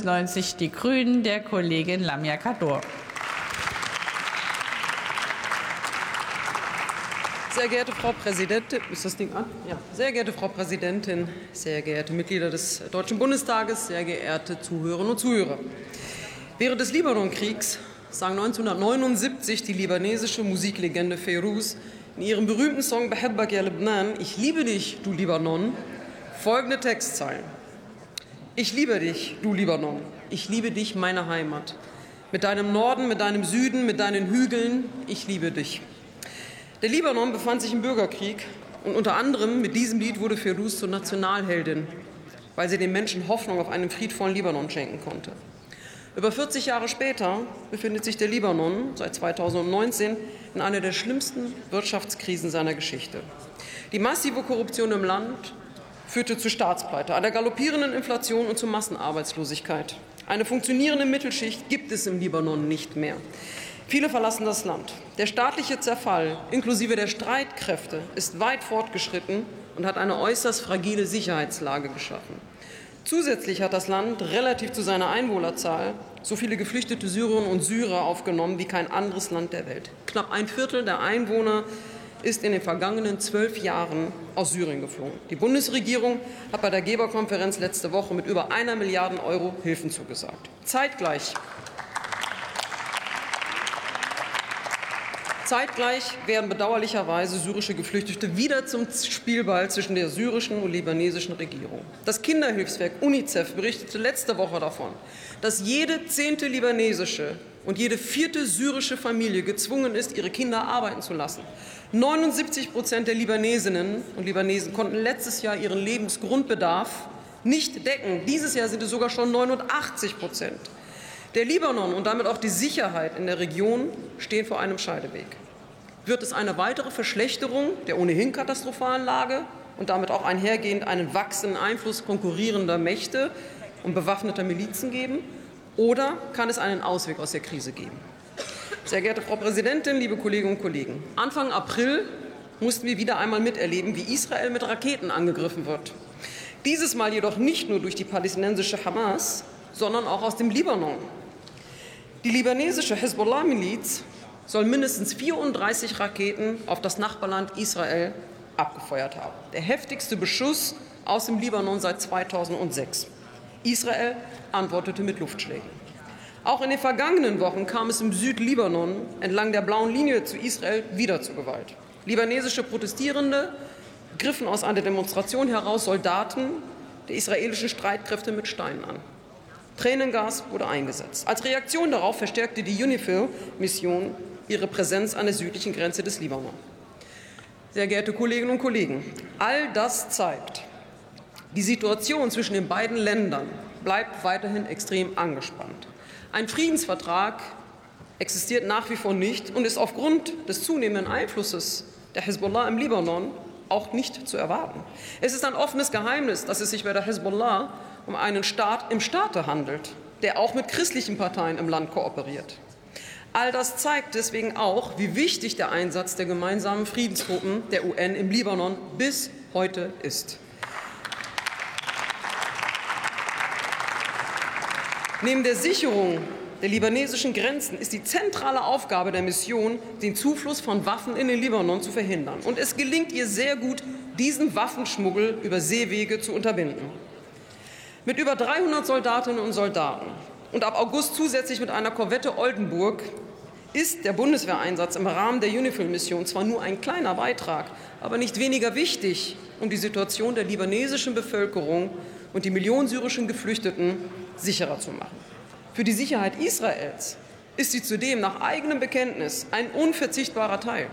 Bündnis 90 Die Grünen der Kollegin Lamia Kador. Sehr geehrte Frau Präsidentin, ist das Ding an? Ja. Sehr geehrte Frau Präsidentin, sehr geehrte Mitglieder des Deutschen Bundestages, sehr geehrte Zuhörerinnen und Zuhörer. Während des Libanonkriegs sang 1979 die libanesische Musiklegende Feiruz in ihrem berühmten Song Behebbak ya Lebanon, Ich liebe dich, du Libanon, folgende Textzeilen. Ich liebe dich, du Libanon. Ich liebe dich, meine Heimat. Mit deinem Norden, mit deinem Süden, mit deinen Hügeln. Ich liebe dich. Der Libanon befand sich im Bürgerkrieg und unter anderem mit diesem Lied wurde Firuz zur Nationalheldin, weil sie den Menschen Hoffnung auf einen friedvollen Libanon schenken konnte. Über 40 Jahre später befindet sich der Libanon seit 2019 in einer der schlimmsten Wirtschaftskrisen seiner Geschichte. Die massive Korruption im Land führte zu Staatspleite, einer galoppierenden Inflation und zu Massenarbeitslosigkeit. Eine funktionierende Mittelschicht gibt es im Libanon nicht mehr. Viele verlassen das Land. Der staatliche Zerfall inklusive der Streitkräfte ist weit fortgeschritten und hat eine äußerst fragile Sicherheitslage geschaffen. Zusätzlich hat das Land relativ zu seiner Einwohnerzahl so viele geflüchtete Syrerinnen und Syrer aufgenommen wie kein anderes Land der Welt. Knapp ein Viertel der Einwohner ist in den vergangenen zwölf Jahren aus Syrien geflohen. Die Bundesregierung hat bei der Geberkonferenz letzte Woche mit über einer Milliarde Euro Hilfen zugesagt. Zeitgleich Zeitgleich werden bedauerlicherweise syrische Geflüchtete wieder zum Spielball zwischen der syrischen und libanesischen Regierung. Das Kinderhilfswerk UNICEF berichtete letzte Woche davon, dass jede zehnte libanesische und jede vierte syrische Familie gezwungen ist, ihre Kinder arbeiten zu lassen. 79 Prozent der Libanesinnen und Libanesen konnten letztes Jahr ihren Lebensgrundbedarf nicht decken. Dieses Jahr sind es sogar schon 89 Prozent. Der Libanon und damit auch die Sicherheit in der Region stehen vor einem Scheideweg. Wird es eine weitere Verschlechterung der ohnehin katastrophalen Lage und damit auch einhergehend einen wachsenden Einfluss konkurrierender Mächte und bewaffneter Milizen geben? Oder kann es einen Ausweg aus der Krise geben? Sehr geehrte Frau Präsidentin, liebe Kolleginnen und Kollegen, Anfang April mussten wir wieder einmal miterleben, wie Israel mit Raketen angegriffen wird. Dieses Mal jedoch nicht nur durch die palästinensische Hamas, sondern auch aus dem Libanon. Die libanesische Hezbollah-Miliz soll mindestens 34 Raketen auf das Nachbarland Israel abgefeuert haben. Der heftigste Beschuss aus dem Libanon seit 2006. Israel antwortete mit Luftschlägen. Auch in den vergangenen Wochen kam es im Südlibanon entlang der blauen Linie zu Israel wieder zu Gewalt. Libanesische Protestierende griffen aus einer Demonstration heraus Soldaten der israelischen Streitkräfte mit Steinen an. Tränengas wurde eingesetzt. Als Reaktion darauf verstärkte die UNIFIL-Mission ihre Präsenz an der südlichen Grenze des Libanon. Sehr geehrte Kolleginnen und Kollegen, all das zeigt, die Situation zwischen den beiden Ländern bleibt weiterhin extrem angespannt. Ein Friedensvertrag existiert nach wie vor nicht und ist aufgrund des zunehmenden Einflusses der Hezbollah im Libanon auch nicht zu erwarten. Es ist ein offenes Geheimnis, dass es sich bei der Hezbollah um einen Staat im Staate handelt, der auch mit christlichen Parteien im Land kooperiert. All das zeigt deswegen auch, wie wichtig der Einsatz der gemeinsamen Friedenstruppen der UN im Libanon bis heute ist. Neben der Sicherung der libanesischen Grenzen ist die zentrale Aufgabe der Mission, den Zufluss von Waffen in den Libanon zu verhindern. Und es gelingt ihr sehr gut, diesen Waffenschmuggel über Seewege zu unterbinden. Mit über 300 Soldatinnen und Soldaten und ab August zusätzlich mit einer Korvette Oldenburg ist der Bundeswehreinsatz im Rahmen der UNIFIL-Mission zwar nur ein kleiner Beitrag, aber nicht weniger wichtig, um die Situation der libanesischen Bevölkerung und die Millionen syrischen Geflüchteten sicherer zu machen. Für die Sicherheit Israels ist sie zudem nach eigenem Bekenntnis ein unverzichtbarer Teil.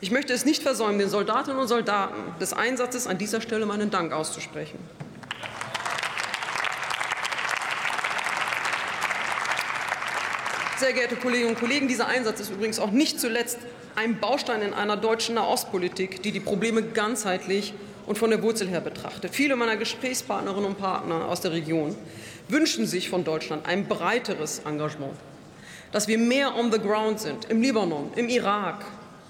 Ich möchte es nicht versäumen, den Soldatinnen und Soldaten des Einsatzes an dieser Stelle meinen Dank auszusprechen. Sehr geehrte Kolleginnen und Kollegen, dieser Einsatz ist übrigens auch nicht zuletzt ein Baustein in einer deutschen Nahostpolitik, die die Probleme ganzheitlich und von der Wurzel her betrachtet. Viele meiner Gesprächspartnerinnen und Partner aus der Region wünschen sich von Deutschland ein breiteres Engagement, dass wir mehr on the ground sind, im Libanon, im Irak,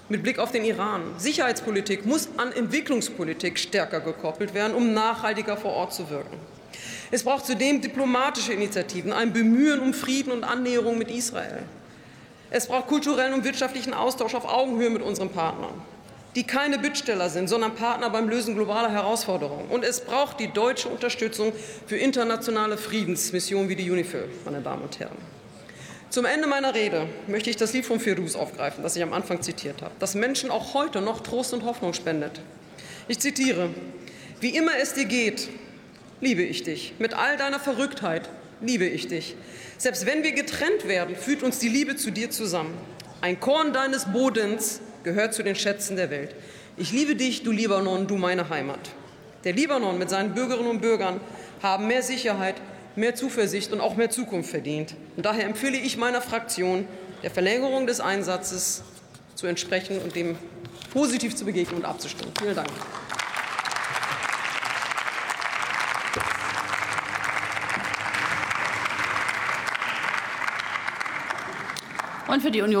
mit Blick auf den Iran. Sicherheitspolitik muss an Entwicklungspolitik stärker gekoppelt werden, um nachhaltiger vor Ort zu wirken. Es braucht zudem diplomatische Initiativen, ein Bemühen um Frieden und Annäherung mit Israel. Es braucht kulturellen und wirtschaftlichen Austausch auf Augenhöhe mit unseren Partnern, die keine Bittsteller sind, sondern Partner beim Lösen globaler Herausforderungen. Und es braucht die deutsche Unterstützung für internationale Friedensmissionen wie die UNIFIL, meine Damen und Herren. Zum Ende meiner Rede möchte ich das Lied von Firuz aufgreifen, das ich am Anfang zitiert habe, das Menschen auch heute noch Trost und Hoffnung spendet. Ich zitiere, wie immer es dir geht, liebe ich dich. Mit all deiner Verrücktheit liebe ich dich. Selbst wenn wir getrennt werden, führt uns die Liebe zu dir zusammen. Ein Korn deines Bodens gehört zu den Schätzen der Welt. Ich liebe dich, du Libanon, du meine Heimat. Der Libanon mit seinen Bürgerinnen und Bürgern haben mehr Sicherheit, mehr Zuversicht und auch mehr Zukunft verdient. Und daher empfehle ich meiner Fraktion, der Verlängerung des Einsatzes zu entsprechen und dem positiv zu begegnen und abzustimmen. Vielen Dank. Und für die Union